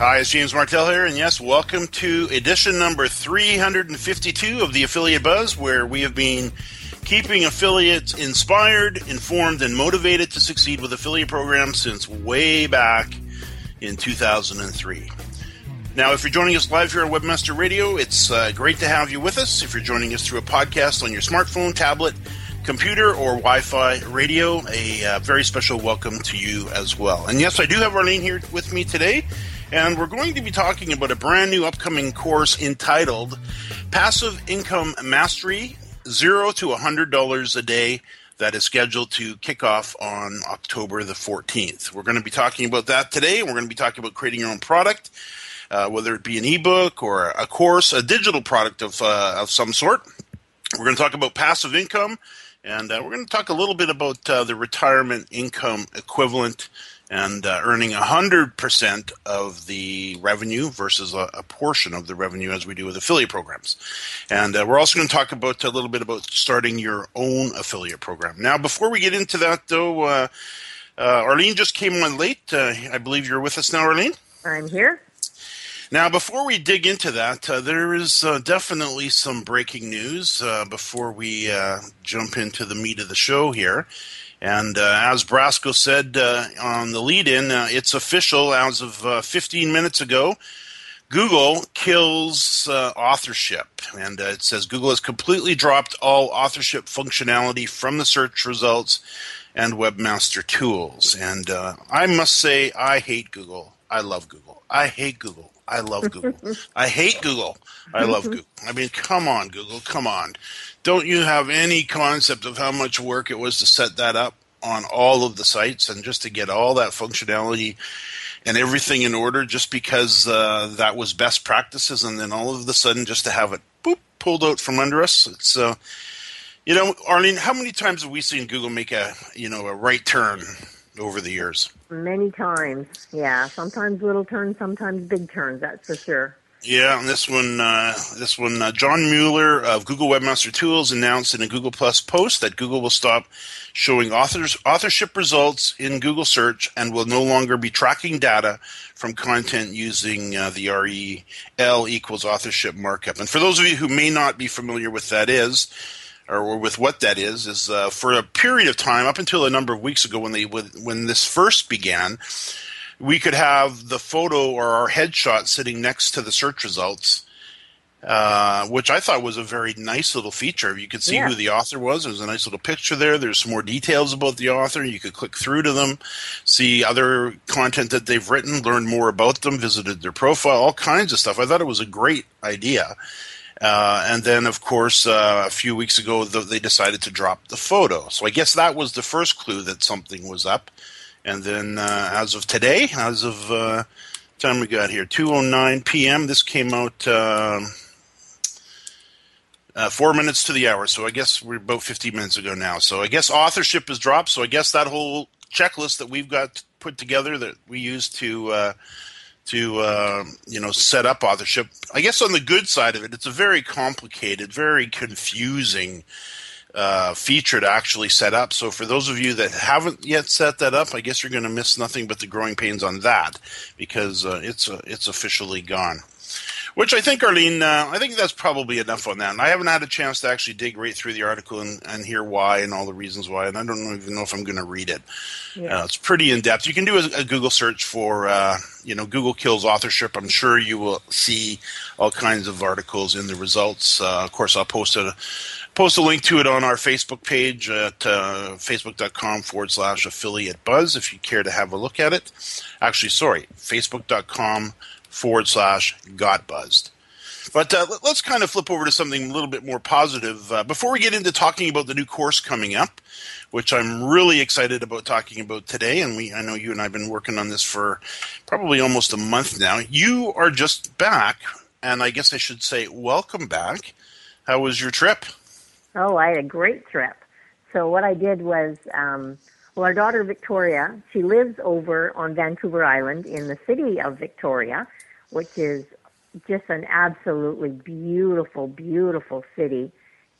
Hi, it's James Martell here, and yes, welcome to edition number 352 of the Affiliate Buzz, where we have been keeping affiliates inspired, informed, and motivated to succeed with affiliate programs since way back in 2003. Now, if you're joining us live here on Webmaster Radio, it's uh, great to have you with us. If you're joining us through a podcast on your smartphone, tablet, computer, or Wi Fi radio, a uh, very special welcome to you as well. And yes, I do have Arlene here with me today and we're going to be talking about a brand new upcoming course entitled Passive Income Mastery Zero to $100 a Day that is scheduled to kick off on October the 14th. We're going to be talking about that today. We're going to be talking about creating your own product, uh, whether it be an ebook or a course, a digital product of, uh, of some sort. We're going to talk about passive income, and uh, we're going to talk a little bit about uh, the retirement income equivalent and uh, earning 100% of the revenue versus a, a, portion of the revenue as we do with affiliate programs. And uh, we're also going to talk about a little bit about starting your own affiliate program. Now, before we get into that, though, uh, uh Arlene just came on late. Uh, I believe you're with us now, Arlene. I'm here. Now, before we dig into that, uh, there is uh, definitely some breaking news uh, before we uh, jump into the meat of the show here. And uh, as Brasco said uh, on the lead in, uh, it's official as of uh, 15 minutes ago. Google kills uh, authorship. And uh, it says Google has completely dropped all authorship functionality from the search results and webmaster tools. And I must say, I hate Google. I love Google. I hate Google. I love Google. I hate Google. I love Google. I mean, come on, Google. Come on don't you have any concept of how much work it was to set that up on all of the sites and just to get all that functionality and everything in order just because uh, that was best practices and then all of a sudden just to have it boop, pulled out from under us it's uh, you know arlene how many times have we seen google make a you know a right turn over the years. Many times yeah. Sometimes little turns sometimes big turns that's for sure. Yeah, and this one, uh, this one, uh, John Mueller of Google Webmaster Tools announced in a Google Plus post that Google will stop showing authors authorship results in Google search and will no longer be tracking data from content using uh, the REL equals authorship markup. And for those of you who may not be familiar with that is, or with what that is, is uh, for a period of time up until a number of weeks ago when they when this first began we could have the photo or our headshot sitting next to the search results, uh, which I thought was a very nice little feature. You could see yeah. who the author was. There's a nice little picture there. There's some more details about the author. You could click through to them, see other content that they've written, learn more about them, visited their profile, all kinds of stuff. I thought it was a great idea. Uh, and then, of course, uh, a few weeks ago, the, they decided to drop the photo. So I guess that was the first clue that something was up. And then uh, as of today, as of uh, time we got here, 2:09 p.m. This came out uh, uh, four minutes to the hour. So I guess we're about 50 minutes ago now. So I guess authorship is dropped. So I guess that whole checklist that we've got put together that we use to to uh, you know set up authorship. I guess on the good side of it, it's a very complicated, very confusing uh, feature to actually set up. So for those of you that haven't yet set that up, I guess you're going to miss nothing but the growing pains on that because uh, it's uh, it's officially gone. Which I think, Arlene, uh, I think that's probably enough on that. And I haven't had a chance to actually dig right through the article and, and hear why and all the reasons why. And I don't even know if I'm going to read it. Yeah. Uh, it's pretty in depth. You can do a, a Google search for, uh, you know, Google kills authorship. I'm sure you will see all kinds of articles in the results. Uh, of course, I'll post a post a link to it on our Facebook page at uh, facebook.com forward slash affiliate buzz if you care to have a look at it. Actually, sorry, facebook.com forward slash got buzzed. But uh, let's kind of flip over to something a little bit more positive. Uh, before we get into talking about the new course coming up, which I'm really excited about talking about today, and we I know you and I have been working on this for probably almost a month now. You are just back, and I guess I should say welcome back. How was your trip? Oh, I had a great trip. So what I did was, um, well, our daughter Victoria, she lives over on Vancouver Island in the city of Victoria, which is just an absolutely beautiful, beautiful city.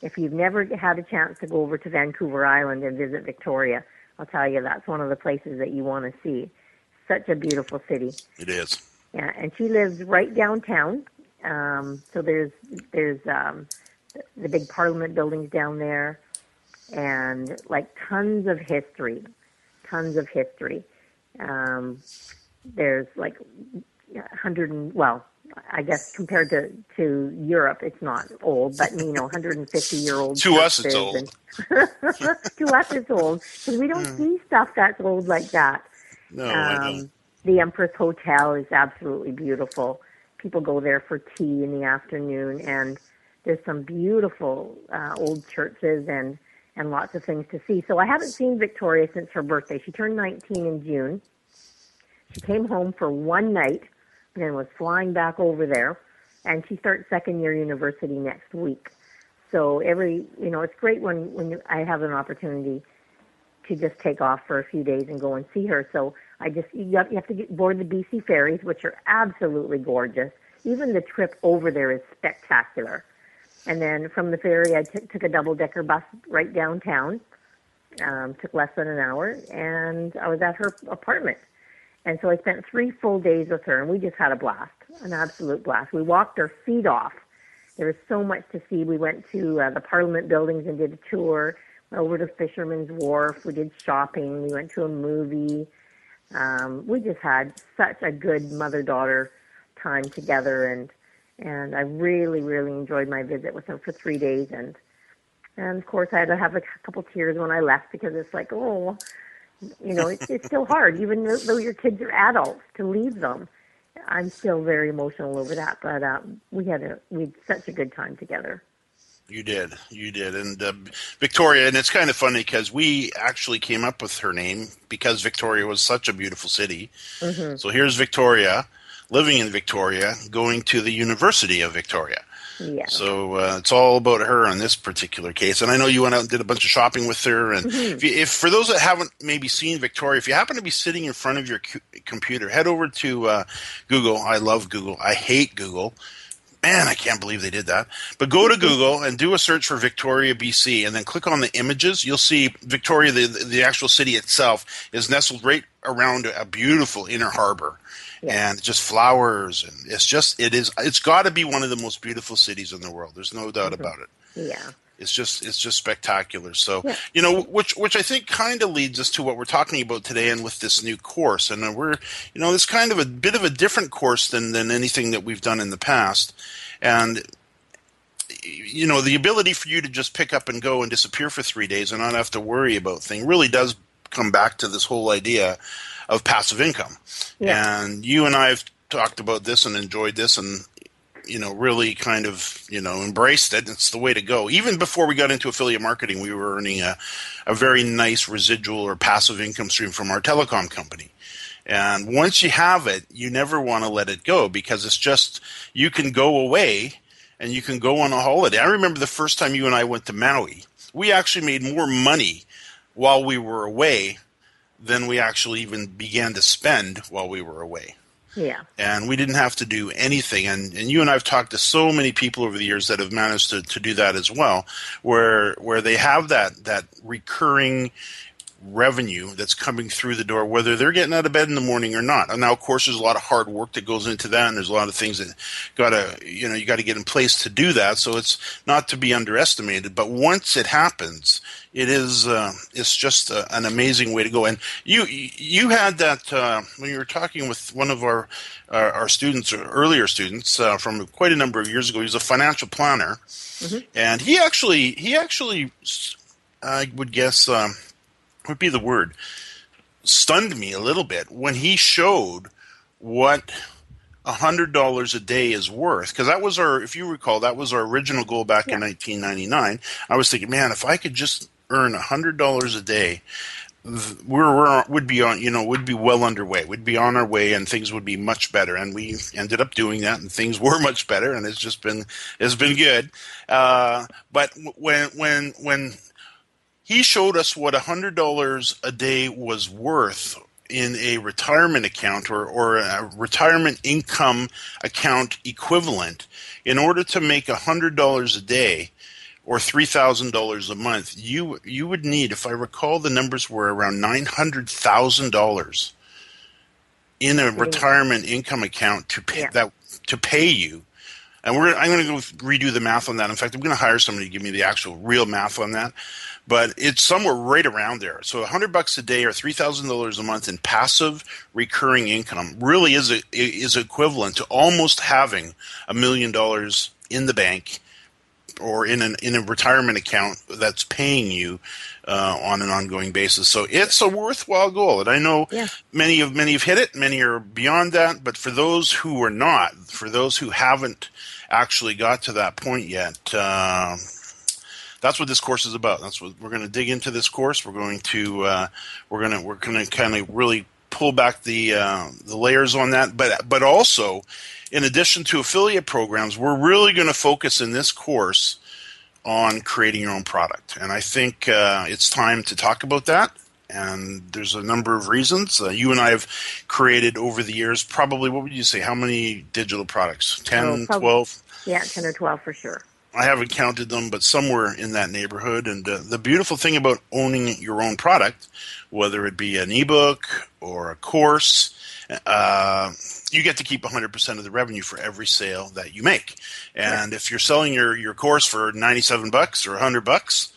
If you've never had a chance to go over to Vancouver Island and visit Victoria, I'll tell you that's one of the places that you want to see. Such a beautiful city. It is. Yeah, and she lives right downtown. Um, so there's there's um, the big Parliament buildings down there, and like tons of history, tons of history. Um, there's like 100 and well, I guess compared to to Europe, it's not old, but you know, 150 year old. to us, it's old. And, to us, it's old because we don't mm. see stuff that's old like that. No, um, I don't. The Empress Hotel is absolutely beautiful. People go there for tea in the afternoon, and there's some beautiful uh, old churches and and lots of things to see. So I haven't seen Victoria since her birthday. She turned 19 in June. She came home for one night and then was flying back over there. And she starts second year university next week. So every, you know, it's great when when you, I have an opportunity to just take off for a few days and go and see her. So I just you have, you have to get board the BC ferries, which are absolutely gorgeous. Even the trip over there is spectacular. And then from the ferry, I t- took a double decker bus right downtown. Um, took less than an hour, and I was at her apartment. And so I spent three full days with her, and we just had a blast, an absolute blast. We walked our feet off. There was so much to see. We went to uh, the Parliament buildings and did a tour. Went over to Fisherman's Wharf. We did shopping. We went to a movie. Um, we just had such a good mother-daughter time together, and and I really, really enjoyed my visit with him for three days. And and of course, I had to have a couple tears when I left because it's like, oh, you know, it's, it's still hard, even though your kids are adults, to leave them. I'm still very emotional over that, but um, we had a we had such a good time together. You did, you did, and uh, Victoria, and it's kind of funny because we actually came up with her name because Victoria was such a beautiful city. Mm-hmm. So here's Victoria, living in Victoria, going to the University of Victoria. Yeah. So uh, it's all about her on this particular case. And I know you went out and did a bunch of shopping with her. And mm-hmm. if, you, if, for those that haven't maybe seen Victoria, if you happen to be sitting in front of your computer, head over to uh, Google. I love Google. I hate Google. Man, I can't believe they did that. But go to Google and do a search for Victoria, BC, and then click on the images. You'll see Victoria, the, the actual city itself, is nestled right around a beautiful inner harbor yeah. and just flowers and it's just it is it's got to be one of the most beautiful cities in the world there's no doubt mm-hmm. about it yeah it's just it's just spectacular so yeah. you know which which i think kind of leads us to what we're talking about today and with this new course and uh, we're you know it's kind of a bit of a different course than than anything that we've done in the past and you know the ability for you to just pick up and go and disappear for three days and not have to worry about thing really does come back to this whole idea of passive income. Yeah. And you and I have talked about this and enjoyed this and you know really kind of you know embraced it. It's the way to go. Even before we got into affiliate marketing we were earning a, a very nice residual or passive income stream from our telecom company. And once you have it you never want to let it go because it's just you can go away and you can go on a holiday. I remember the first time you and i went to maui. We actually made more money while we were away than we actually even began to spend while we were away. Yeah. And we didn't have to do anything. And, and you and I have talked to so many people over the years that have managed to, to do that as well, where where they have that that recurring revenue that's coming through the door, whether they're getting out of bed in the morning or not. And now, of course, there's a lot of hard work that goes into that, and there's a lot of things that gotta, you know, you got to get in place to do that. So it's not to be underestimated. But once it happens, it is uh, it's just uh, an amazing way to go. And you you had that uh, when you were talking with one of our our, our students, or earlier students uh, from quite a number of years ago. He was a financial planner, mm-hmm. and he actually he actually I would guess um, would be the word stunned me a little bit when he showed what a hundred dollars a day is worth. Because that was our if you recall that was our original goal back yeah. in 1999 i was thinking man if i could just earn a hundred dollars a day we're, we're would be on you know would be well underway. We'd be on our way and things would be much better. And we ended up doing that and things were much better and it's just been it's been good. Uh, but when when when he showed us what $100 a day was worth in a retirement account or, or a retirement income account equivalent in order to make $100 a day or $3,000 a month, you, you would need, if I recall, the numbers were around $900,000 in a retirement income account to pay, yeah. that, to pay you. And we're, I'm going to go redo the math on that. In fact, I'm going to hire somebody to give me the actual real math on that but it's somewhere right around there. So, hundred bucks a day or three thousand dollars a month in passive recurring income really is a, is equivalent to almost having a million dollars in the bank or in an in a retirement account that's paying you uh, on an ongoing basis. So it's a worthwhile goal, and I know yeah. many of many have hit it, many are beyond that. But for those who are not, for those who haven't actually got to that point yet. Uh, that's what this course is about. That's what we're going to dig into this course. We're going to uh, we're going to we're going to kind of really pull back the uh, the layers on that, but but also in addition to affiliate programs, we're really going to focus in this course on creating your own product. And I think uh, it's time to talk about that. And there's a number of reasons. Uh, you and I have created over the years, probably, what would you say, how many digital products? 10, oh, 12? Yeah, 10 or 12 for sure. I haven't counted them, but somewhere in that neighborhood. And uh, the beautiful thing about owning your own product, whether it be an ebook or a course, uh, you get to keep 100% of the revenue for every sale that you make. And if you're selling your, your course for 97 bucks or 100 bucks,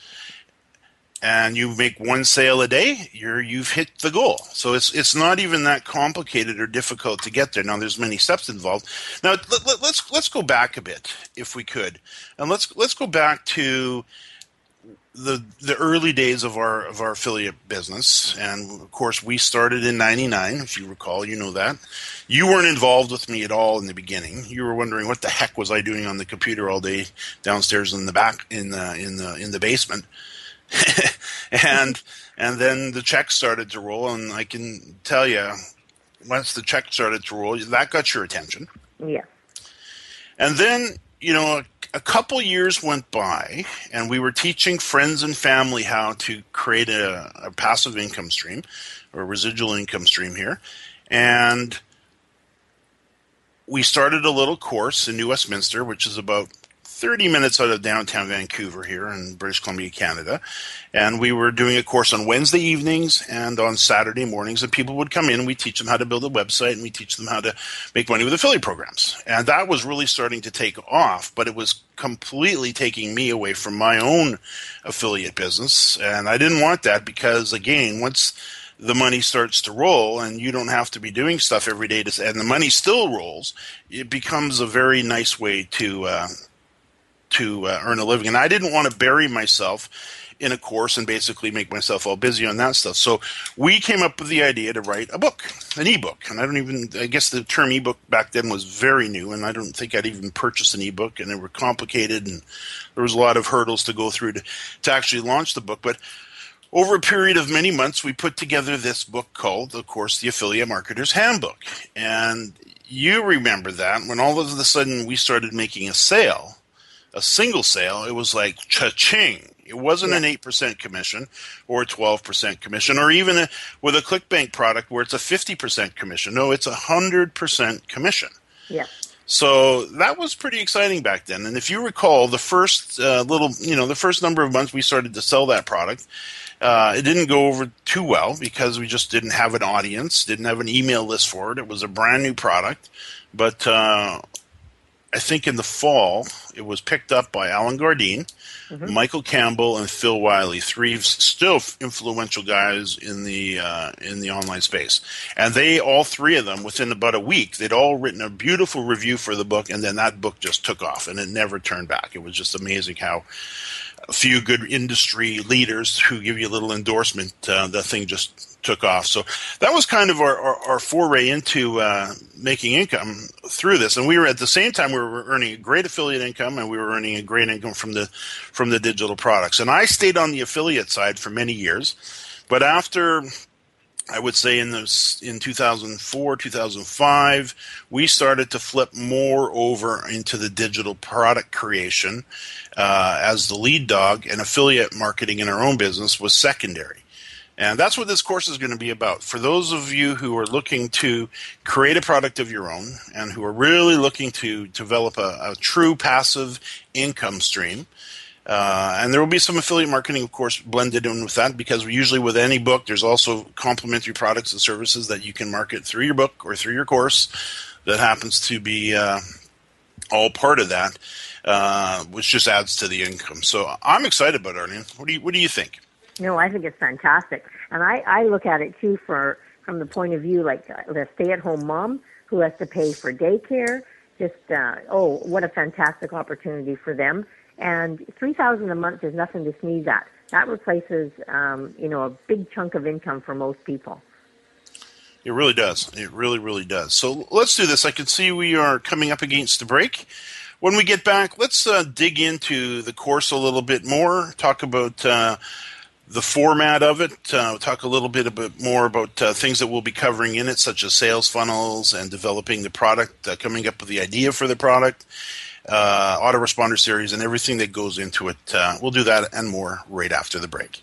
and you make one sale a day, you're you've hit the goal. So it's it's not even that complicated or difficult to get there. Now there's many steps involved. Now let, us let's, let's go back a bit if we could, and let's let's go back to the the early days of our of our affiliate business and of course we started in 99 if you recall you know that you weren't involved with me at all in the beginning you were wondering what the heck was i doing on the computer all day downstairs in the back in the in the in the basement and and then the checks started to roll, and I can tell you, once the check started to roll, that got your attention. Yeah. And then you know, a, a couple years went by, and we were teaching friends and family how to create a, a passive income stream or residual income stream here, and we started a little course in New Westminster, which is about 30 minutes out of downtown Vancouver here in British Columbia, Canada. And we were doing a course on Wednesday evenings and on Saturday mornings. And people would come in and we teach them how to build a website and we teach them how to make money with affiliate programs. And that was really starting to take off, but it was completely taking me away from my own affiliate business. And I didn't want that because, again, once the money starts to roll and you don't have to be doing stuff every day to, and the money still rolls, it becomes a very nice way to uh, to uh, earn a living. And I didn't want to bury myself in a course and basically make myself all busy on that stuff. So we came up with the idea to write a book, an ebook. And I don't even, I guess the term ebook back then was very new, and I don't think I'd even purchased an ebook, and they were complicated, and there was a lot of hurdles to go through to, to actually launch the book. But over a period of many months, we put together this book called, of course, The Affiliate Marketer's Handbook. And you remember that when all of a sudden we started making a sale a single sale, it was like cha-ching. It wasn't yeah. an 8% commission or a 12% commission or even a, with a ClickBank product where it's a 50% commission. No, it's a 100% commission. Yeah. So that was pretty exciting back then. And if you recall, the first uh, little, you know, the first number of months we started to sell that product, Uh, it didn't go over too well because we just didn't have an audience, didn't have an email list for it. It was a brand new product, but uh, I think in the fall it was picked up by Allan Gardyne, mm-hmm. Michael Campbell, and Phil Wiley, three still influential guys in the uh, in the online space. And they all three of them within about a week they'd all written a beautiful review for the book, and then that book just took off and it never turned back. It was just amazing how a few good industry leaders who give you a little endorsement, uh, the thing just took off. So that was kind of our, our, our foray into uh, making income through this. And we were at the same time we were earning a great affiliate income, and we were earning a great income from the from the digital products. And I stayed on the affiliate side for many years, but after I would say in this in 2004, 2005, we started to flip more over into the digital product creation uh, as the lead dog, and affiliate marketing in our own business was secondary. And that's what this course is going to be about. For those of you who are looking to create a product of your own and who are really looking to develop a, a true passive income stream, uh, and there will be some affiliate marketing, of course, blended in with that because usually with any book, there's also complementary products and services that you can market through your book or through your course that happens to be uh, all part of that, uh, which just adds to the income. So I'm excited about Arlene. What do you What do you think? No, I think it's fantastic, and I I look at it too for from the point of view like uh, the stay-at-home mom who has to pay for daycare. Just uh, oh, what a fantastic opportunity for them and three thousand a month is nothing to sneeze at. That replaces, um, you know, a big chunk of income for most people. It really does. It really, really does. So let's do this. I can see we are coming up against the break. When we get back, let's uh, dig into the course a little bit more. Talk about uh, the format of it. Uh, talk a little bit, a bit more about uh, things that we'll be covering in it, such as sales funnels and developing the product, uh, coming up with the idea for the product, uh, autoresponder series and everything that goes into it. Uh, we'll do that and more right after the break.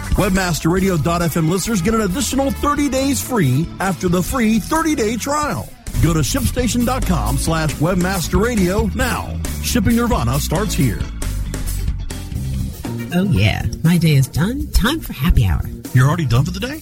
Webmasterradio.fm listeners get an additional 30 days free after the free 30-day trial. Go to shipstation.com slash webmasterradio now. Shipping Nirvana starts here. Oh yeah, my day is done. Time for happy hour. You're already done for the day?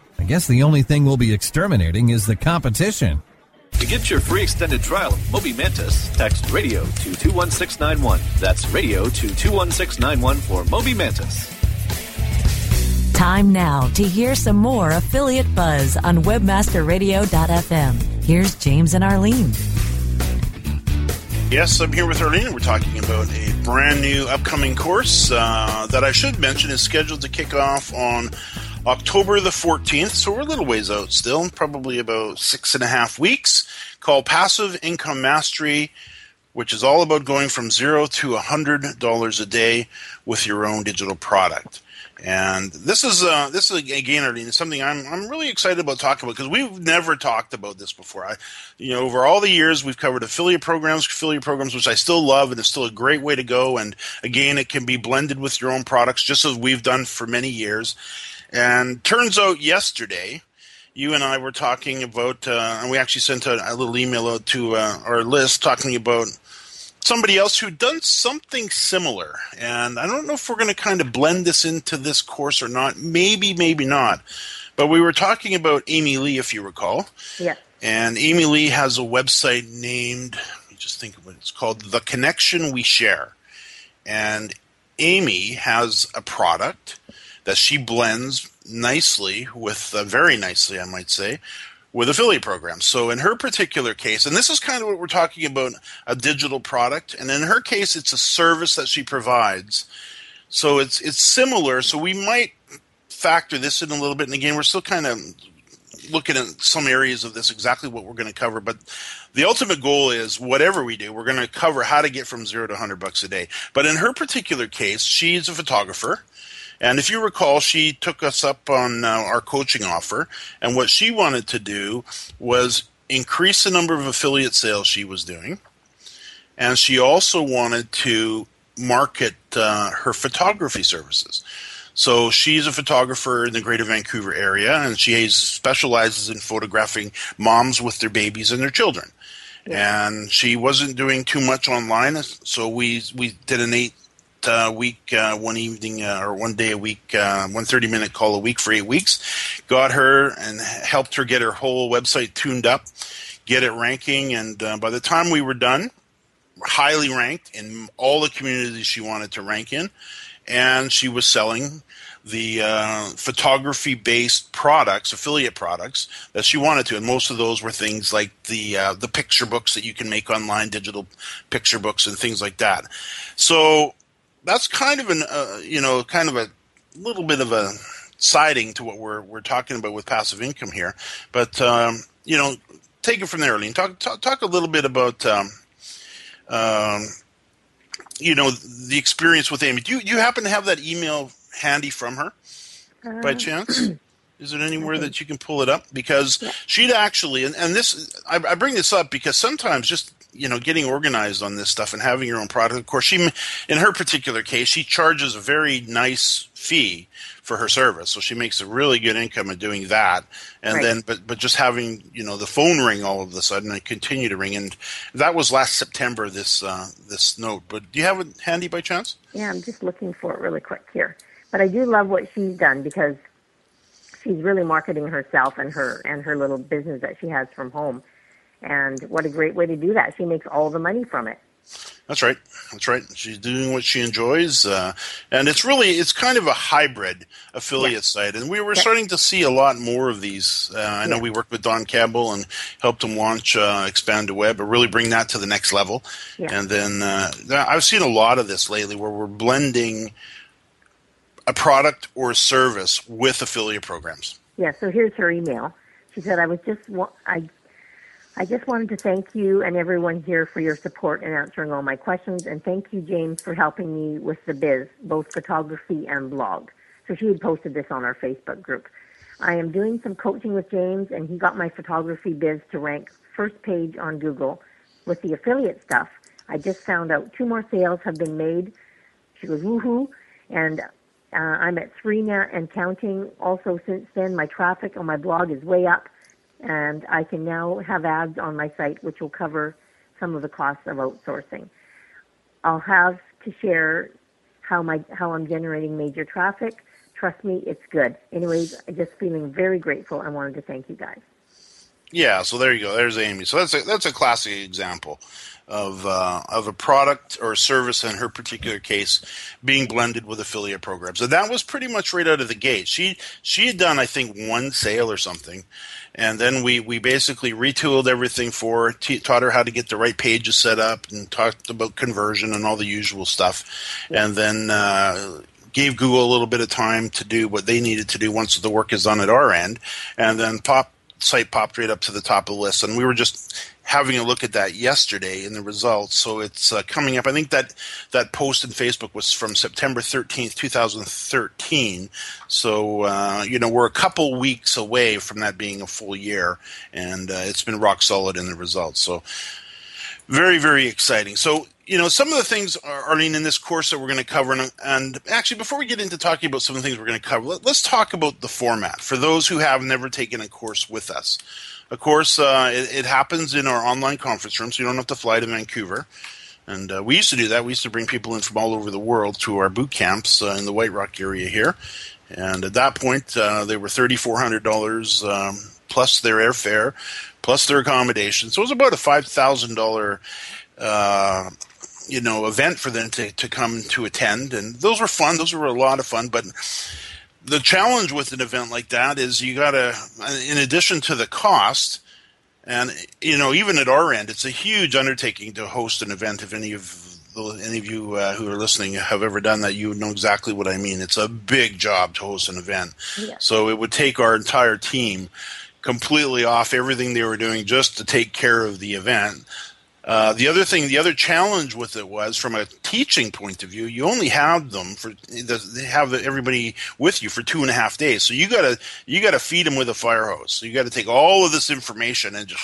I guess the only thing we'll be exterminating is the competition. To get your free extended trial of Moby Mantis, text radio to 21691. That's radio to 21691 for Moby Mantis. Time now to hear some more affiliate buzz on webmasterradio.fm. Here's James and Arlene. Yes, I'm here with Arlene. We're talking about a brand new upcoming course uh, that I should mention is scheduled to kick off on October the 14th, so we're a little ways out still, probably about six and a half weeks, called Passive Income Mastery, which is all about going from zero to $100 a day with your own digital product. And this is uh, this is again, something I'm I'm really excited about talking about because we've never talked about this before. I, you know, over all the years we've covered affiliate programs, affiliate programs, which I still love, and it's still a great way to go. And again, it can be blended with your own products, just as we've done for many years. And turns out yesterday, you and I were talking about, uh, and we actually sent a, a little email out to uh, our list talking about somebody else who'd done something similar. And I don't know if we're going to kind of blend this into this course or not. Maybe, maybe not. But we were talking about Amy Lee, if you recall. Yeah. And Amy Lee has a website named, let me just think of what it's called, The Connection We Share. And Amy has a product that she blends nicely with, uh, very nicely, I might say, with affiliate programs. So in her particular case, and this is kind of what we're talking about a digital product, and in her case, it's a service that she provides. So it's it's similar. So we might factor this in a little bit. And again, we're still kind of looking at some areas of this exactly what we're going to cover but the ultimate goal is whatever we do we're going to cover how to get from zero to 100 bucks a day but in her particular case she's a photographer and if you recall, she took us up on uh, our coaching offer, and what she wanted to do was increase the number of affiliate sales she was doing, and she also wanted to market uh, her photography services. So she's a photographer in the Greater Vancouver area, and she specializes in photographing moms with their babies and their children. Yeah. And she wasn't doing too much online, so we we did an eight uh, week, uh, one evening uh, or one day a week, uh, one 30 minute call a week for eight weeks. Got her and helped her get her whole website tuned up, get it ranking. And uh, by the time we were done, highly ranked in all the communities she wanted to rank in. And she was selling the uh, photography based products, affiliate products that she wanted to, and most of those were things like the uh, the picture books that you can make online, digital picture books, and things like that. So that's kind of an uh, you know kind of a little bit of a siding to what we're we're talking about with passive income here. But um, you know, take it from there, Arlene. Talk talk, talk a little bit about um, um, you know the experience with Amy. Do you, do you happen to have that email handy from her by uh, chance? Is it anywhere that you can pull it up? Because she'd actually, and, and this, I, I bring this up because sometimes just you know getting organized on this stuff and having your own product. Of course she in her particular case she charges a very nice fee for her service. So she makes a really good income in doing that. And right. then but but just having you know the phone ring all of a sudden and continue to ring. And that was last september this uh, this note. But do you have it handy by chance? Yeah i'm just looking for it really quick here. But i do love what she's done because she's really marketing herself and her and her little business that she has from home and what a great way to do that. She makes all the money from it. That's right. That's right. She's doing what she enjoys, uh, and it's really it's kind of a hybrid affiliate yeah. site, and we were yeah. starting to see a lot more of these. Uh, I know yeah. we worked with Don Campbell and helped him launch uh, Expand2Web, but really bring that to the next level. And then uh, I've seen a lot of this lately, where we're blending a product or a service with affiliate programs. Yeah. So here's her email. She said, "I was just I I just wanted to thank you and everyone here for your support in answering all my questions, and thank you, James, for helping me with the biz, both photography and blog. So she had posted this on our Facebook group. I am doing some coaching with James, and he got my photography biz to rank first page on Google. With the affiliate stuff, I just found out two more sales have been made. She goes, woohoo! And uh, I'm at three now and counting. Also, since then, my traffic on my blog is way up and I can now have ads on my site which will cover some of the costs of outsourcing. I'll have to share how my how I'm generating major traffic. Trust me, it's good. Anyways, just feeling very grateful. I wanted to thank you guys. Yeah, so there you go. There's Amy. So that's a, that's a classic example of uh, of a product or service in her particular case being blended with affiliate programs. And that was pretty much right out of the gate. She she had done I think one sale or something, and then we we basically retooled everything for her, t- taught her how to get the right pages set up, and talked about conversion and all the usual stuff, yeah. and then. Uh, gave Google a little bit of time to do what they needed to do once the work is done at our end, and then pop site popped right up to the top of the list, and we were just having a look at that yesterday in the results. So it's uh, coming up. I think that that post in Facebook was from September 13th, 2013. So, uh, you know, we're a couple weeks away from that being a full year, and uh, it's been rock solid in the results. So, very, very exciting. So, you know, some of the things, are Arlene, in this course that we're going to cover, and, and, actually, before we get into talking about some of the things we're going to cover, let, us talk about the format for those who have never taken a course with us. Of course, uh, it, it, happens in our online conference room, so you don't have to fly to Vancouver. And uh, we used to do that. We used to bring people in from all over the world to our boot camps uh, in the White Rock area here. And at that point, uh, they were $3,400 um, plus their airfare, plus their accommodation. So it was about a $5,000 uh, you know event for them to, to come to attend and those were fun those were a lot of fun but the challenge with an event like that is you got to, in addition to the cost, and you know, even at our end, it's a huge undertaking to host an event. If any of any of you uh, who are listening have ever done that, you would know exactly what I mean. It's a big job to host an event. Yeah. So it would take our entire team completely off everything they were doing just to take care of the event. Uh, the other thing, the other challenge with it was, from a teaching point of view, you only have them for they have everybody with you for two and a half days. So you gotta you gotta feed them with a fire hose. So you got to take all of this information and just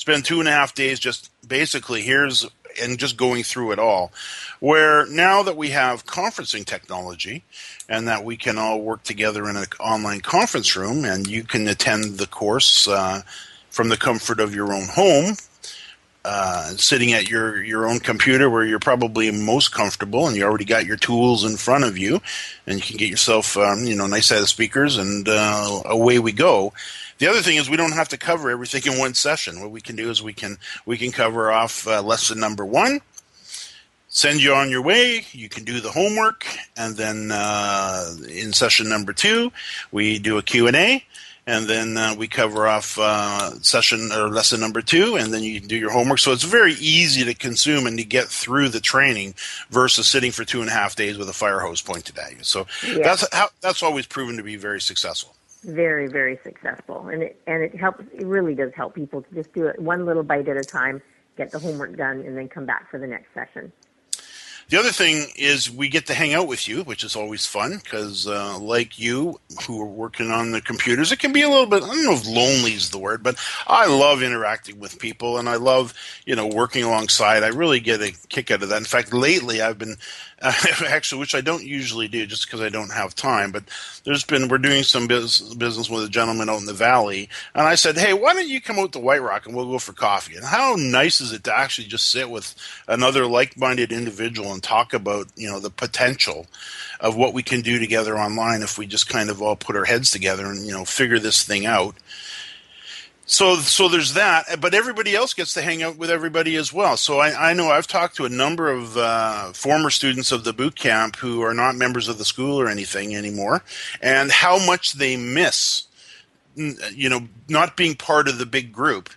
spend two and a half days just basically here's and just going through it all. Where now that we have conferencing technology and that we can all work together in an online conference room and you can attend the course uh, from the comfort of your own home uh, sitting at your, your own computer where you're probably most comfortable and you already got your tools in front of you and you can get yourself um, you know nice set of speakers and uh, away we go. The other thing is we don't have to cover everything in one session. What we can do is we can we can cover off uh, lesson number one send you on your way you can do the homework and then uh, in session number two we do a q&a and then uh, we cover off uh, session or lesson number two, and then you can do your homework. So it's very easy to consume and to get through the training versus sitting for two and a half days with a fire hose pointed at you. So yeah. that's how, that's always proven to be very successful. Very, very successful, and it and it helps. It really does help people to just do it one little bite at a time, get the homework done, and then come back for the next session. The other thing is we get to hang out with you, which is always fun because, uh, like you, who are working on the computers, it can be a little bit. I don't know if lonely is the word, but I love interacting with people, and I love you know working alongside. I really get a kick out of that. In fact, lately I've been actually, which I don't usually do just because I don't have time. But there's been we're doing some business, business with a gentleman out in the valley, and I said, hey, why don't you come out to White Rock and we'll go for coffee? And how nice is it to actually just sit with another like-minded individual and talk about you know the potential of what we can do together online if we just kind of all put our heads together and you know figure this thing out so so there's that but everybody else gets to hang out with everybody as well. So i, I know i've talked to a number of uh, former students of the boot camp who are not members of the school or anything anymore and how much they miss you know not being part of the big group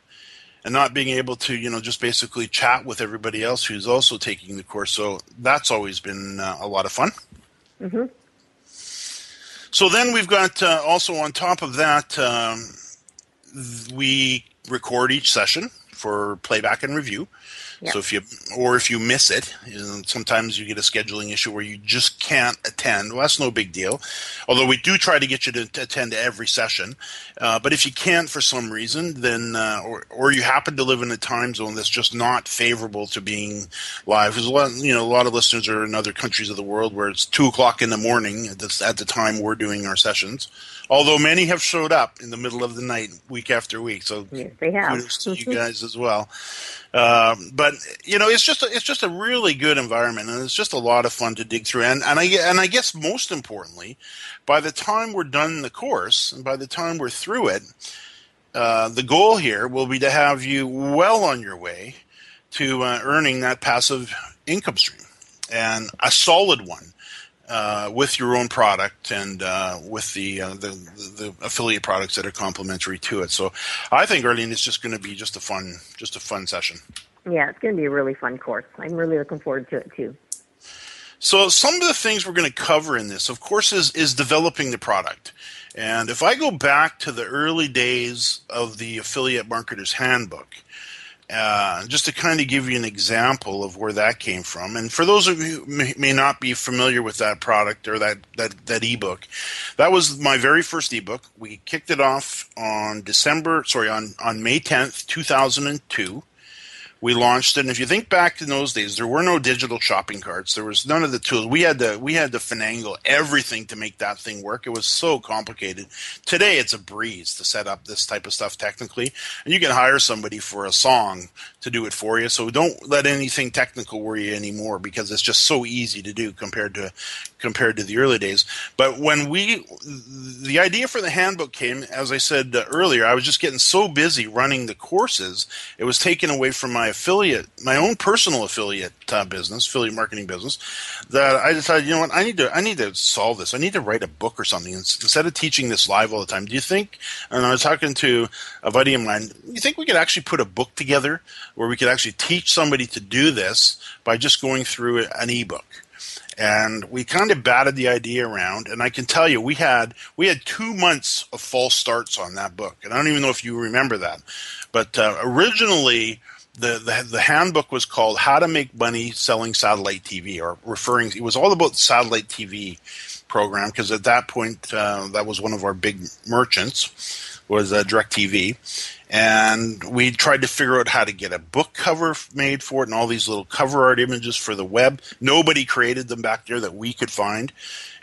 and not being able to you know just basically chat with everybody else who's also taking the course. So that's always been uh, a lot of fun. Mm-hmm. so then we've got uh, also on top of that um, we record each session for playback and review. Yep. So if you or if you miss it, you know, sometimes you get a scheduling issue where you just can't attend. Well, that's no big deal. Although we do try to get you to, to attend every session, uh, but if you can't for some reason, then uh, or or you happen to live in a time zone that's just not favorable to being live, because a lot you know a lot of listeners are in other countries of the world where it's two o'clock in the morning at the, at the time we're doing our sessions although many have showed up in the middle of the night week after week. So yes, they have. kudos to you guys as well. Um, but you know, it's just a, it's just a really good environment, and it's just a lot of fun to dig through. And and I and I guess most importantly, by the time we're done the course, and by the time we're through it, uh, the goal here will be to have you well on your way to uh, earning that passive income stream and a solid one uh, with your own product and uh, with the, uh, the, the affiliate products that are complementary to it. So I think Arlene is just going to be just a fun just a fun session. Yeah, it's going to be a really fun course. I'm really looking forward to it too. So some of the things we're going to cover in this, of course, is is developing the product. And if I go back to the early days of the affiliate marketer's handbook, uh, just to kind of give you an example of where that came from, and for those of you who may, not be familiar with that product or that, that that ebook, that was my very first ebook. We kicked it off on December, sorry, on on May tenth, two thousand and two we launched it. And if you think back in those days, there were no digital shopping carts. There was none of the tools. We had to we had to finagle everything to make that thing work. It was so complicated. Today, it's a breeze to set up this type of stuff technically, and you can hire somebody for a song to do it for you. So don't let anything technical worry you anymore because it's just so easy to do compared to compared to the early days. But when we the idea for the handbook came, as I said earlier, I was just getting so busy running the courses, it was taken away from my affiliate, my own personal affiliate uh, business, affiliate marketing business, that I decided, you know what, I need to, I need to solve this. I need to write a book or something instead of teaching this live all the time. Do you think? And I was talking to a buddy of mine. You think we could actually put a book together where we could actually teach somebody to do this by just going through an ebook? and we kind of batted the idea around and i can tell you we had we had two months of false starts on that book and i don't even know if you remember that but uh, originally the, the, the handbook was called How to Make Money Selling Satellite TV, or referring. It was all about satellite TV program because at that point uh, that was one of our big merchants was uh, DirecTV, and we tried to figure out how to get a book cover made for it and all these little cover art images for the web. Nobody created them back there that we could find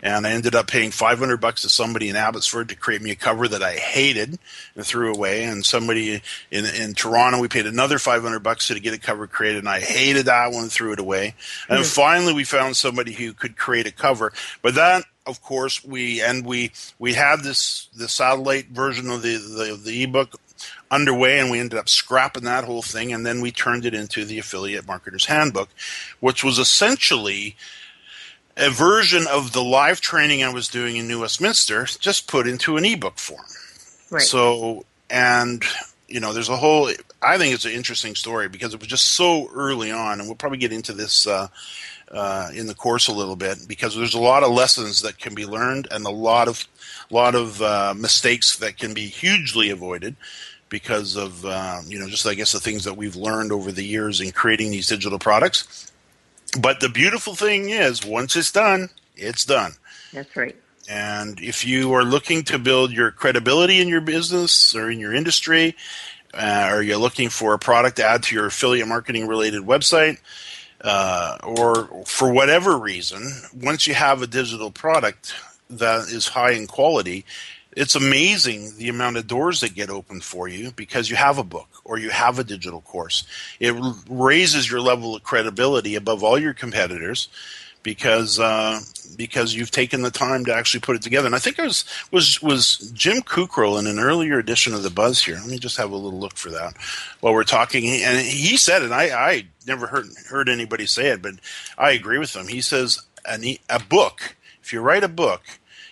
and I ended up paying 500 bucks to somebody in Abbotsford to create me a cover that I hated and threw away. And somebody in in Toronto, we paid another 500 bucks to get a cover created, and I hated that one, threw it away. And mm-hmm. finally, we found somebody who could create a cover, but that of course we and we we had this the satellite version of the the, the ebook underway and we ended up scrapping that whole thing and then we turned it into the affiliate marketers handbook which was essentially a version of the live training I was doing in New Westminster, just put into an ebook form. Right. So, and you know, there's a whole. I think it's an interesting story because it was just so early on, and we'll probably get into this uh, uh, in the course a little bit because there's a lot of lessons that can be learned and a lot of lot of uh, mistakes that can be hugely avoided because of uh, you know just I guess the things that we've learned over the years in creating these digital products but the beautiful thing is, once it's done, it's done. That's right. And if you are looking to build your credibility in your business or in your industry, uh, or you're looking for a product to add to your affiliate marketing related website, uh, or for whatever reason, once you have a digital product that is high in quality, it's amazing the amount of doors that get opened for you because you have a book or you have a digital course. It raises your level of credibility above all your competitors because uh, because you've taken the time to actually put it together. And I think it was was was Jim Kukral in an earlier edition of the Buzz here. Let me just have a little look for that while we're talking. And he said it. I I never heard heard anybody say it, but I agree with him. He says a, a book. If you write a book,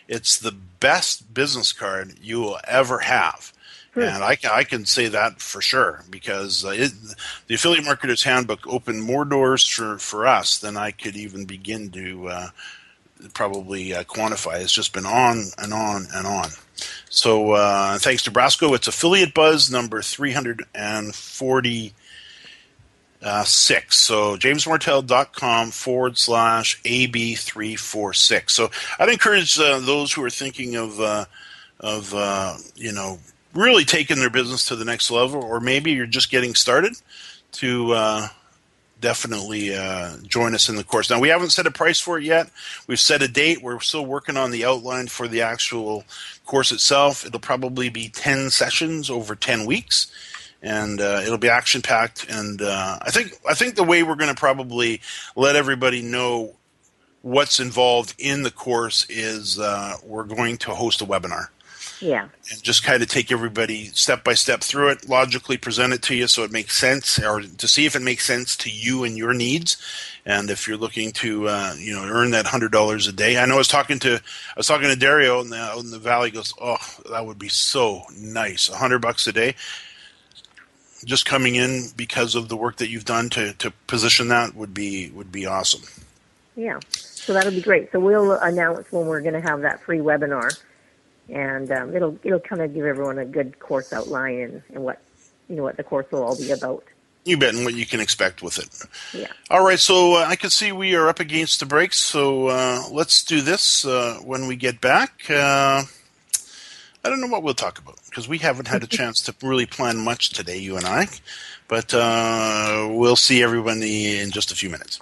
it's the best business card you will ever have. Hmm. And I, I can say that for sure because uh, it, the affiliate marketer's handbook opened more doors for, for us than I could even begin to uh, probably uh, quantify. It's just been on and on and on. So uh, thanks to Brasco, it's affiliate buzz number 340 uh, six. So jamesmartell.com forward slash AB346. So I'd encourage uh, those who are thinking of, uh, of uh, you know, really taking their business to the next level, or maybe you're just getting started to uh, definitely uh, join us in the course. Now, we haven't set a price for it yet. We've set a date. We're still working on the outline for the actual course itself. It'll probably be 10 sessions over 10 weeks and uh, it'll be action packed. And uh, I think I think the way we're going to probably let everybody know what's involved in the course is uh, we're going to host a webinar. Yeah. And just kind of take everybody step by step through it, logically present it to you so it makes sense, or to see if it makes sense to you and your needs. And if you're looking to, uh, you know, earn that hundred dollars a day, I know I was talking to, I was talking to Dario in the, in the valley. Goes, oh, that would be so nice, a hundred bucks a day just coming in because of the work that you've done to, to position that would be would be awesome. Yeah, so that'll be great. So we'll announce when we're going to have that free webinar, and um, it'll it'll kind of give everyone a good course outline and, and what you know what the course will all be about. You bet, and what you can expect with it. Yeah. All right, so uh, I can see we are up against the breaks, so uh, let's do this uh, when we get back. I don't know what we'll talk about because we haven't had a chance to really plan much today, you and I. But uh, we'll see everyone in just a few minutes.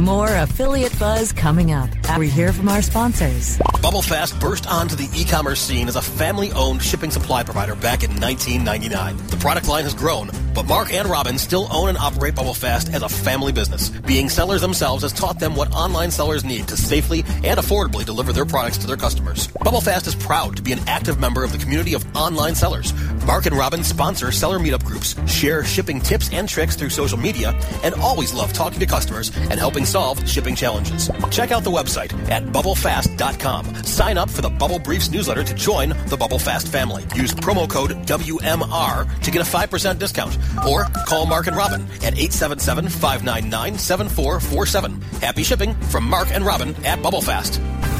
More affiliate buzz coming up. We hear from our sponsors. BubbleFast burst onto the e-commerce scene as a family-owned shipping supply provider back in 1999. The product line has grown, but Mark and Robin still own and operate BubbleFast as a family business. Being sellers themselves has taught them what online sellers need to safely and affordably deliver their products to their customers. BubbleFast is proud to be an active member of the community of online sellers. Mark and Robin sponsor seller meetup groups, share shipping tips and tricks through social media, and always love talking to customers and helping solve shipping challenges. Check out the website at bubblefast.com. Sign up for the Bubble Briefs newsletter to join the Bubble Fast family. Use promo code WMR to get a 5% discount or call Mark and Robin at 877-599-7447. Happy shipping from Mark and Robin at BubbleFast.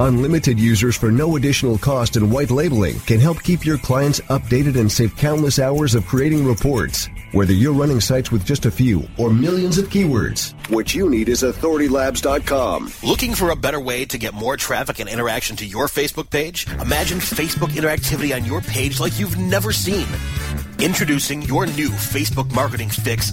Unlimited users for no additional cost and white labeling can help keep your clients updated and save countless hours of creating reports. Whether you're running sites with just a few or millions of keywords, what you need is authoritylabs.com. Looking for a better way to get more traffic and interaction to your Facebook page? Imagine Facebook interactivity on your page like you've never seen. Introducing your new Facebook marketing fix.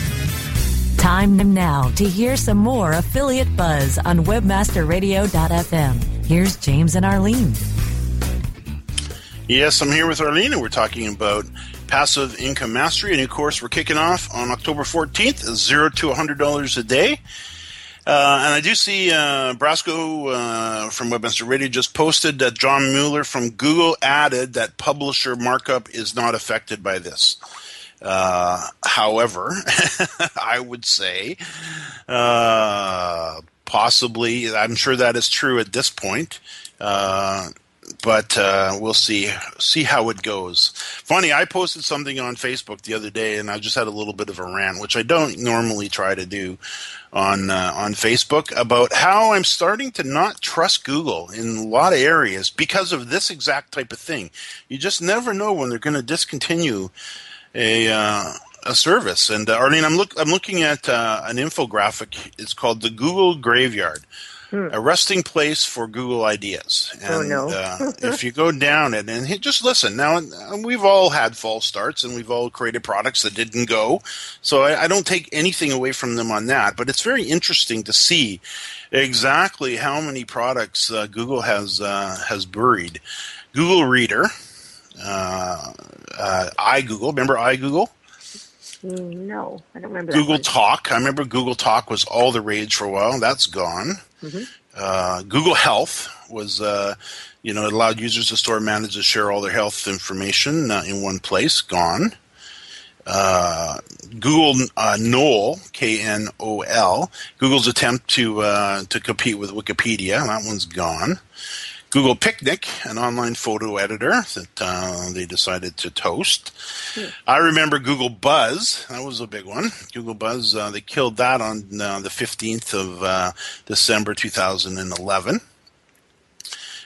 Time now to hear some more affiliate buzz on webmasterradio.fm. Here's James and Arlene. Yes, I'm here with Arlene, and we're talking about Passive Income Mastery, a new course we're kicking off on October 14th, zero to $100 a day. Uh, and I do see uh, Brasco uh, from Webmaster Radio just posted that John Mueller from Google added that publisher markup is not affected by this. Uh, however, I would say uh, possibly, I'm sure that is true at this point. Uh, but uh, we'll see see how it goes. Funny, I posted something on Facebook the other day, and I just had a little bit of a rant, which I don't normally try to do on uh, on Facebook about how I'm starting to not trust Google in a lot of areas because of this exact type of thing. You just never know when they're going to discontinue a uh, a service. And uh, Arlene, I'm look I'm looking at uh, an infographic. It's called the Google Graveyard. Hmm. A resting place for Google ideas. And Oh, no. uh, if you go down it and hit, just listen. Now, uh, we've all had false starts and we've all created products that didn't go. So I, I don't take anything away from them on that. But it's very interesting to see exactly how many products uh, Google has uh, has buried. Google Reader, uh, uh, iGoogle. Remember iGoogle? No, I don't remember Google. Talk. I remember Google Talk was all the rage for a while. That's gone. Mhm. Uh, Google Health was, uh, you know, it allowed users to store, manage, and share all their health information uh, in one place. Gone. Uh, Google uh, Knol, K N O L, Google's attempt to uh, to compete with Wikipedia. That one's gone. Google Picnik, an online photo editor that uh, they decided to toast. Hmm. I remember Google Buzz. That was a big one. Google Buzz, uh, they killed that on uh, the 15th of uh, December 2011.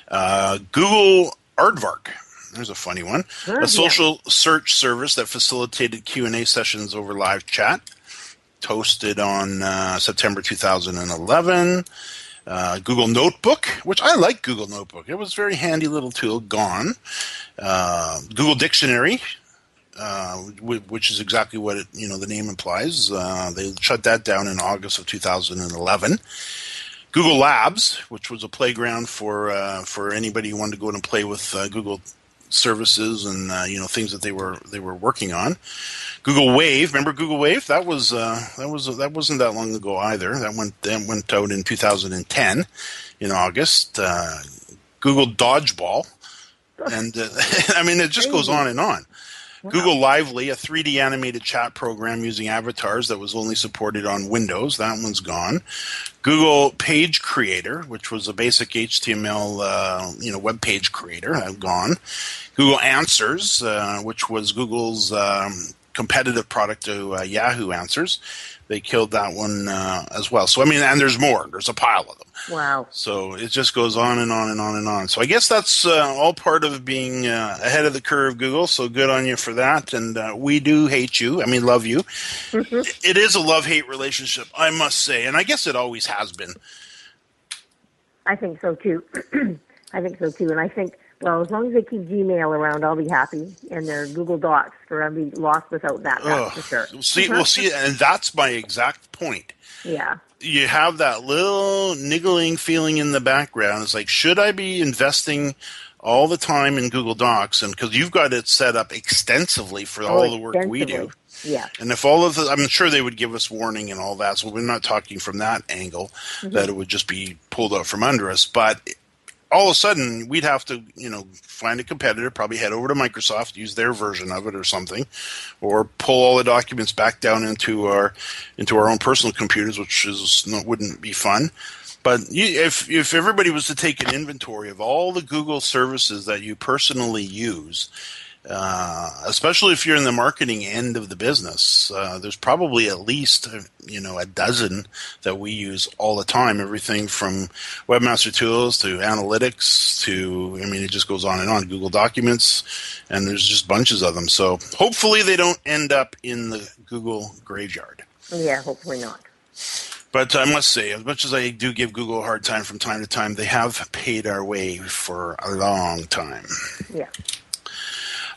Uh, Google Aardvark. There's a funny one. Oh, a social yeah. search service that facilitated Q&A sessions over live chat. Toasted on uh, September 2011. Uh, Google Notebook, which I like Google Notebook. It was a very handy little tool. Gone. Uh, Google Dictionary, uh, which is exactly what it, you know the name implies. Uh, they shut that down in August of 2011. Google Labs, which was a playground for uh, for anybody who wanted to go and play with uh, Google services and you know things that they were they were working on. Google Wave, remember Google Wave? That was uh, that was that wasn't that long ago either. That went that went out in 2010 in August. Uh, Google Dodgeball, and uh, I mean it just goes on and on. Google Lively, a 3D animated chat program using avatars that was only supported on Windows. That one's gone. Google Page Creator, which was a basic HTML, uh, you know, web page creator, I've gone. Google Answers, uh, which was Google's um, competitive product to uh, Yahoo Answers. They killed that one uh, as well. So I mean, and there's more. There's a pile of them. Wow. So it just goes on and on and on and on. So I guess that's uh, all part of being uh, ahead of the curve, Google. So good on you for that. And uh, we do hate you. I mean, love you. Mm-hmm. It is a love hate relationship, I must say, and I guess it always has been. I think so too. I think so too, and I think well, as long as they keep Gmail around, I'll be happy, and their Google Docs, for I'll be lost without that. That's for sure. See, we'll see, and that's my exact point. Yeah. You have that little niggling feeling in the background. It's like, should I be investing all the time in Google Docs? And because you've got it set up extensively for oh, all the work we do. Yeah. And if all of the, I'm sure they would give us warning and all that. So we're not talking from that angle mm-hmm. that it would just be pulled out from under us. But all of a sudden we'd have to you know find a competitor probably head over to microsoft use their version of it or something or pull all the documents back down into our into our own personal computers which is wouldn't be fun. But if if everybody was to take an inventory of all the google services that you personally use uh, especially if you're in the marketing end of the business. Uh, there's probably at least uh, you know a dozen that we use all the time. Everything from Webmaster Tools to analytics to I mean it just goes on and on. Google Documents, and there's just bunches of them. So hopefully they don't end up in the Google graveyard. Yeah, hopefully not. But I must say, as much as I do give Google a hard time from time to time, they have paid our way for a long time. Yeah.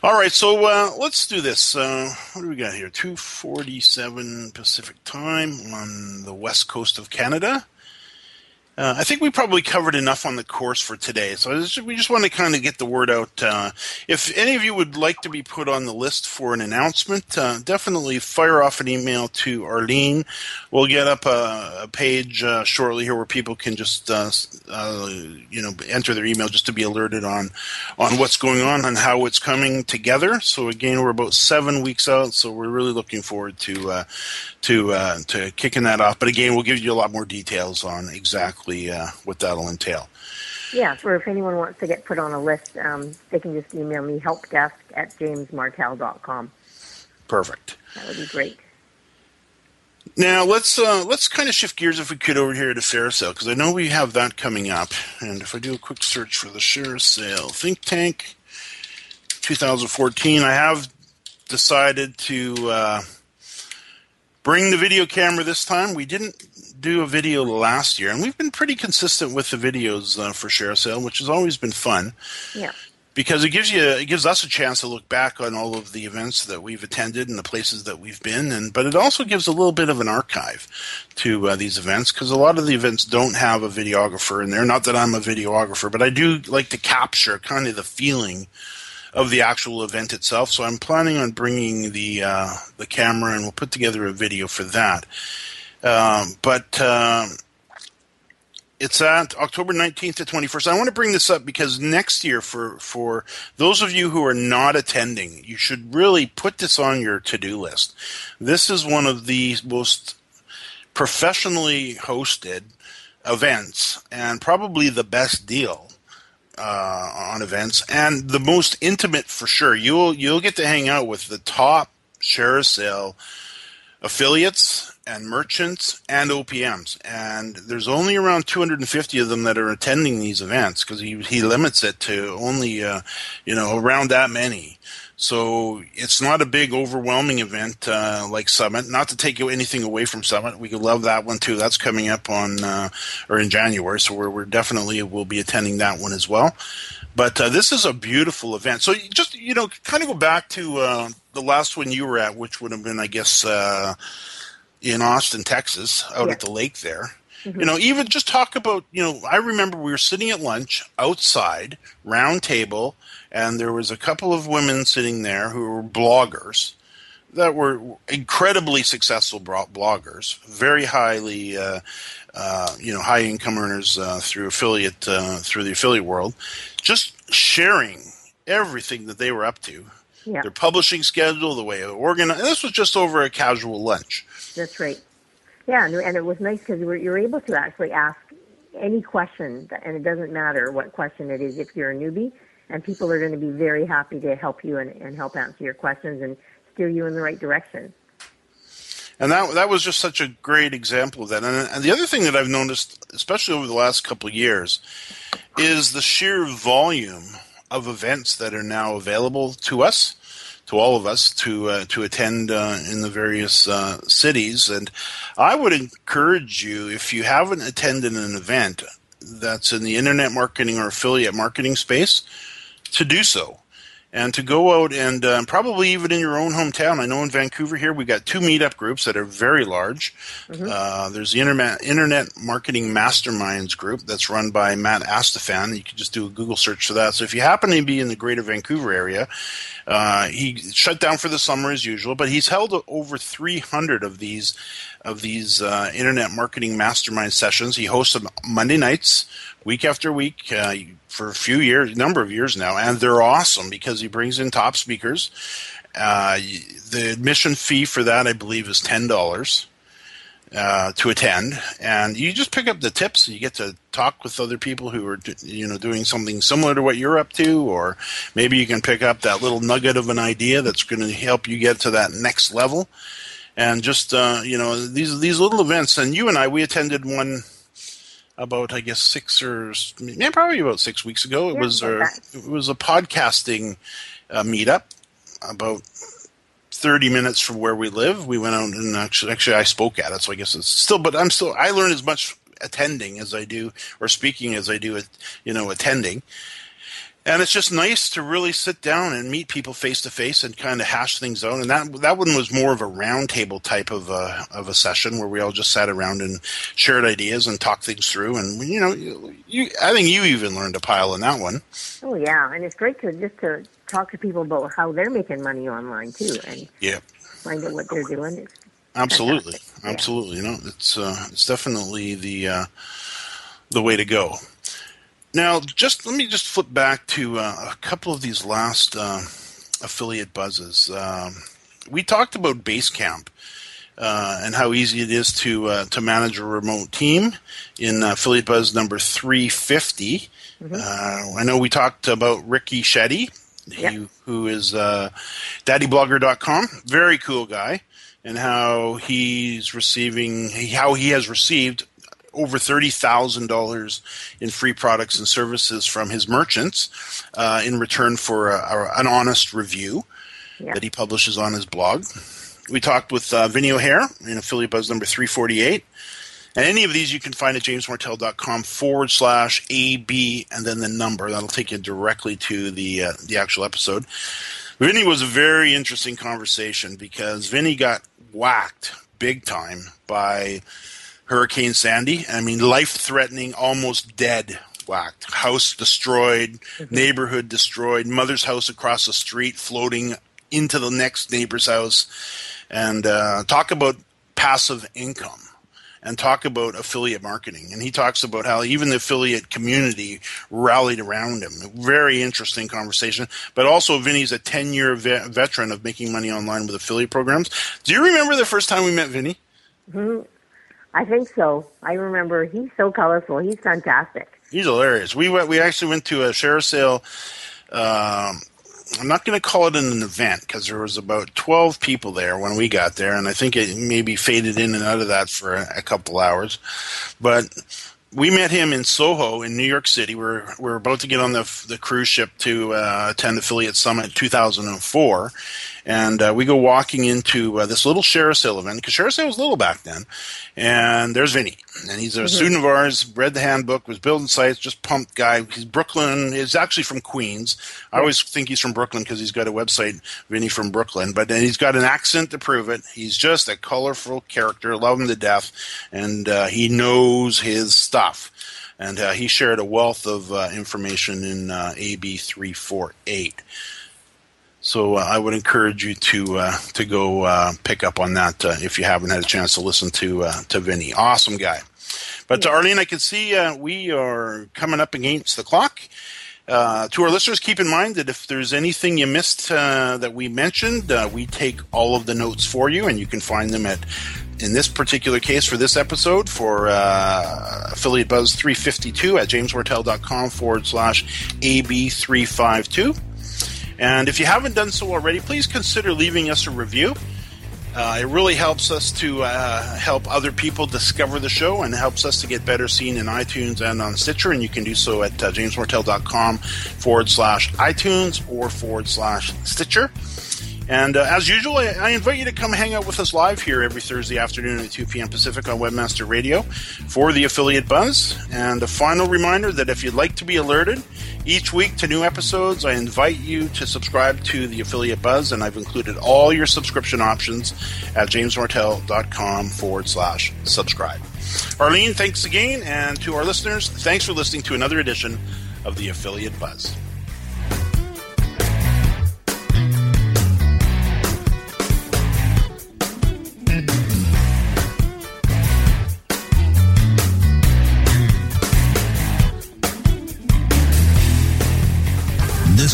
All right, so uh, let's do this. Uh, what do we got here? 247 Pacific time on the west coast of Canada. Uh, I think we probably covered enough on the course for today. So just, we just want to kind of get the word out. Uh, if any of you would like to be put on the list for an announcement, uh, definitely fire off an email to Arlene. We'll get up a, a page uh, shortly here where people can just uh, uh, you know enter their email just to be alerted on on what's going on and how it's coming together. So again, we're about seven weeks out, so we're really looking forward to to to kicking that off. But again, we'll give you a lot more details on exactly exactly uh, what that'll entail. Yeah, or if anyone wants to get put on a list, um, they can just email me helpdesk at jamesmartell.com. Perfect. That would be great. Now let's uh, let's kind of shift gears if we could over here to ShareASale because I know we have that coming up. And if I do a quick search for the ShareASale Think Tank 2014, I have decided to uh, bring the video camera this time. We didn't do a video last year, and we've been pretty consistent with the videos uh, for ShareASale, which has always been fun. Yeah. Because it gives you, it gives us a chance to look back on all of the events that we've attended and the places that we've been, and but it also gives a little bit of an archive to uh, these events because a lot of the events don't have a videographer in there. Not that I'm a videographer, but I do like to capture kind of the feeling of the actual event itself. So I'm planning on bringing the uh, the camera, and we'll put together a video for that. Um, but um, it's at October 19th to 21st. I want to bring this up because next year, for, for those of you who are not attending, you should really put this on your to do list. This is one of the most professionally hosted events and probably the best deal uh, on events, and the most intimate for sure. You'll you'll get to hang out with the top share sale affiliates and merchants and OPMs, and there's only around 250 of them that are attending these events because he he limits it to only uh, you know around that many. So it's not a big, overwhelming event uh, like Summit. Not to take anything away from Summit, we could love that one too. That's coming up on uh, or in January, so we're, we're definitely will be attending that one as well. But uh, this is a beautiful event. So just you know, kind of go back to uh, the last one you were at, which would have been, I guess, uh, in Austin, Texas, out Yeah. at the lake there. Mhm. You know, even just talk about, you know, I remember we were sitting at lunch outside, round table, and there was a couple of women sitting there who were bloggers that were incredibly successful bloggers, very highly, uh, uh, you know, high income earners uh, through affiliate uh, through the affiliate world, just sharing everything that they were up to, Yeah. their publishing schedule, the way they organized. This was just over a casual lunch. That's right. Yeah, and, and it was nice because you were, you were able to actually ask any question, and it doesn't matter what question it is if you're a newbie, and people are going to be very happy to help you and, and help answer your questions and steer you in the right direction. And that that was just such a great example of that. And, and the other thing that I've noticed, especially over the last couple of years, is the sheer volume of events that are now available to us, to all of us, to uh, to attend uh, in the various uh, cities. And I would encourage you, if you haven't attended an event that's in the internet marketing or affiliate marketing space, to do so and to go out and um, probably even in your own hometown. I know in Vancouver here we've got two meetup groups that are very large. Uh, there's the Internet Internet Marketing Masterminds group that's run by Matt Astifan. You can just do a Google search for that. So if you happen to be in the Greater Vancouver area, uh, he shut down for the summer as usual, but he's held over 300 of these of these uh, internet marketing mastermind sessions. He hosts them Monday nights, week after week, uh, for a few years, number of years now, and they're awesome because he brings in top speakers. Uh, the admission fee for that, I believe, is ten dollars uh, to attend, and you just pick up the tips. You get to talk with other people who are, you know, doing something similar to what you're up to, or maybe you can pick up that little nugget of an idea that's going to help you get to that next level. And just uh, you know, these these little events. And you and I, we attended one about I guess six or yeah, probably about six weeks ago. It Yeah, was a it was a podcasting uh, meetup about 30 minutes from where we live. We went out and actually, actually I spoke at it, so I guess it's still, but I'm still, I learn as much attending as I do, or speaking as I do, at, you know, attending. And it's just nice to really sit down and meet people face to face and kind of hash things out. And that that one was more of a roundtable type of a of a session where we all just sat around and shared ideas and talked things through. And you know, you I think you even learned a pile in that one. Oh yeah, and it's great to just to talk to people about how they're making money online too, and Yeah. find out what they're doing. It's, Absolutely, absolutely. You know, it's uh, it's definitely the uh, the way to go. Now, just let me just flip back to uh, a couple of these last uh, affiliate buzzes. Um, we talked about Basecamp uh, and how easy it is to uh, to manage a remote team in uh, affiliate buzz number three fifty. Uh, I know we talked about Ricky Shetty, he, who is uh, daddyblogger.com. Very cool guy, and how he's receiving, how he has received over thirty thousand dollars in free products and services from his merchants uh, in return for a, a, an honest review Yeah. that he publishes on his blog. We talked with uh, Vinny O'Hare in affiliate buzz number three forty eight. And any of these you can find at jamesmartell.com forward slash AB and then the number. That'll take you directly to the uh, the actual episode. Vinny was a very interesting conversation because Vinny got whacked big time by Hurricane Sandy. I mean, life threatening, almost dead whacked. House destroyed, neighborhood destroyed, mother's house across the street floating into the next neighbor's house. And uh, talk about passive income and talk about affiliate marketing. And he talks about how even the affiliate community rallied around him. Very interesting conversation. But also, Vinny's a 10 year ve- veteran of making money online with affiliate programs. Do you remember the first time we met Vinny? Mhm. I think so. I remember he's so colorful. He's fantastic. He's hilarious. We went. We actually went to a share sale. Um, I'm not going to call it an event because there was about 12 people there when we got there, and I think it maybe faded in and out of that for a, a couple hours. But we met him in Soho in New York City. We're we're about to get on the the cruise ship to uh, attend Affiliate Summit 2004, and uh, we go walking into uh, this little ShareASale event because ShareASale was little back then. And there's Vinny, and he's a mm-hmm. student of ours. Read the handbook, was building sites, just pumped guy. He's Brooklyn. He's actually from Queens. I always think he's from Brooklyn because he's got a website, Vinny from Brooklyn. But then he's got an accent to prove it. He's just a colorful character. Love him to death, and uh, he knows his stuff and uh, he shared a wealth of uh, information in uh, AB three four eight. So uh, I would encourage you to uh, to go uh, pick up on that uh, if you haven't had a chance to listen to uh, to Vinny. Awesome guy. But uh, Arlene, I can see we are coming up against the clock. to our listeners, keep in mind that if there's anything you missed that we mentioned, we take all of the notes for you, and you can find them at in this particular case for this episode for uh, affiliate buzz 352 at jamesmartell.com forward slash ab352 and if you haven't done so already, please consider leaving us a review. Uh, it really helps us to uh, help other people discover the show and helps us to get better seen in iTunes and on Stitcher. And you can do so at uh, jamesmartell.com forward slash iTunes or forward slash Stitcher. And uh, as usual, I, I, invite you to come hang out with us live here every Thursday afternoon at 2 p.m. Pacific on Webmaster Radio for the Affiliate Buzz. And a final reminder that if you'd like to be alerted each week to new episodes, I invite you to subscribe to the Affiliate Buzz, and I've included all your subscription options at jamesmartell.com forward slash subscribe. Arlene, thanks again. And to our listeners, thanks for listening to another edition of the Affiliate Buzz.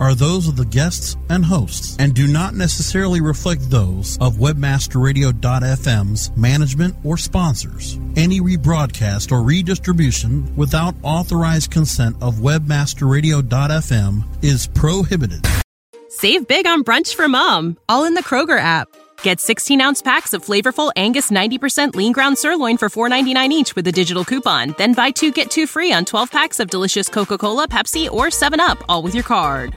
are those of the guests and hosts and do not necessarily reflect those of webmasterradio.fm's management or sponsors. Any rebroadcast or redistribution without authorized consent of webmasterradio.fm is prohibited. Save big on brunch for mom, all in the Kroger app. Get 16 ounce packs of flavorful Angus 90% lean ground sirloin for $4.99 each with a digital coupon. Then buy two get two free on 12 packs of delicious Coca Cola, Pepsi, or 7UP, all with your card.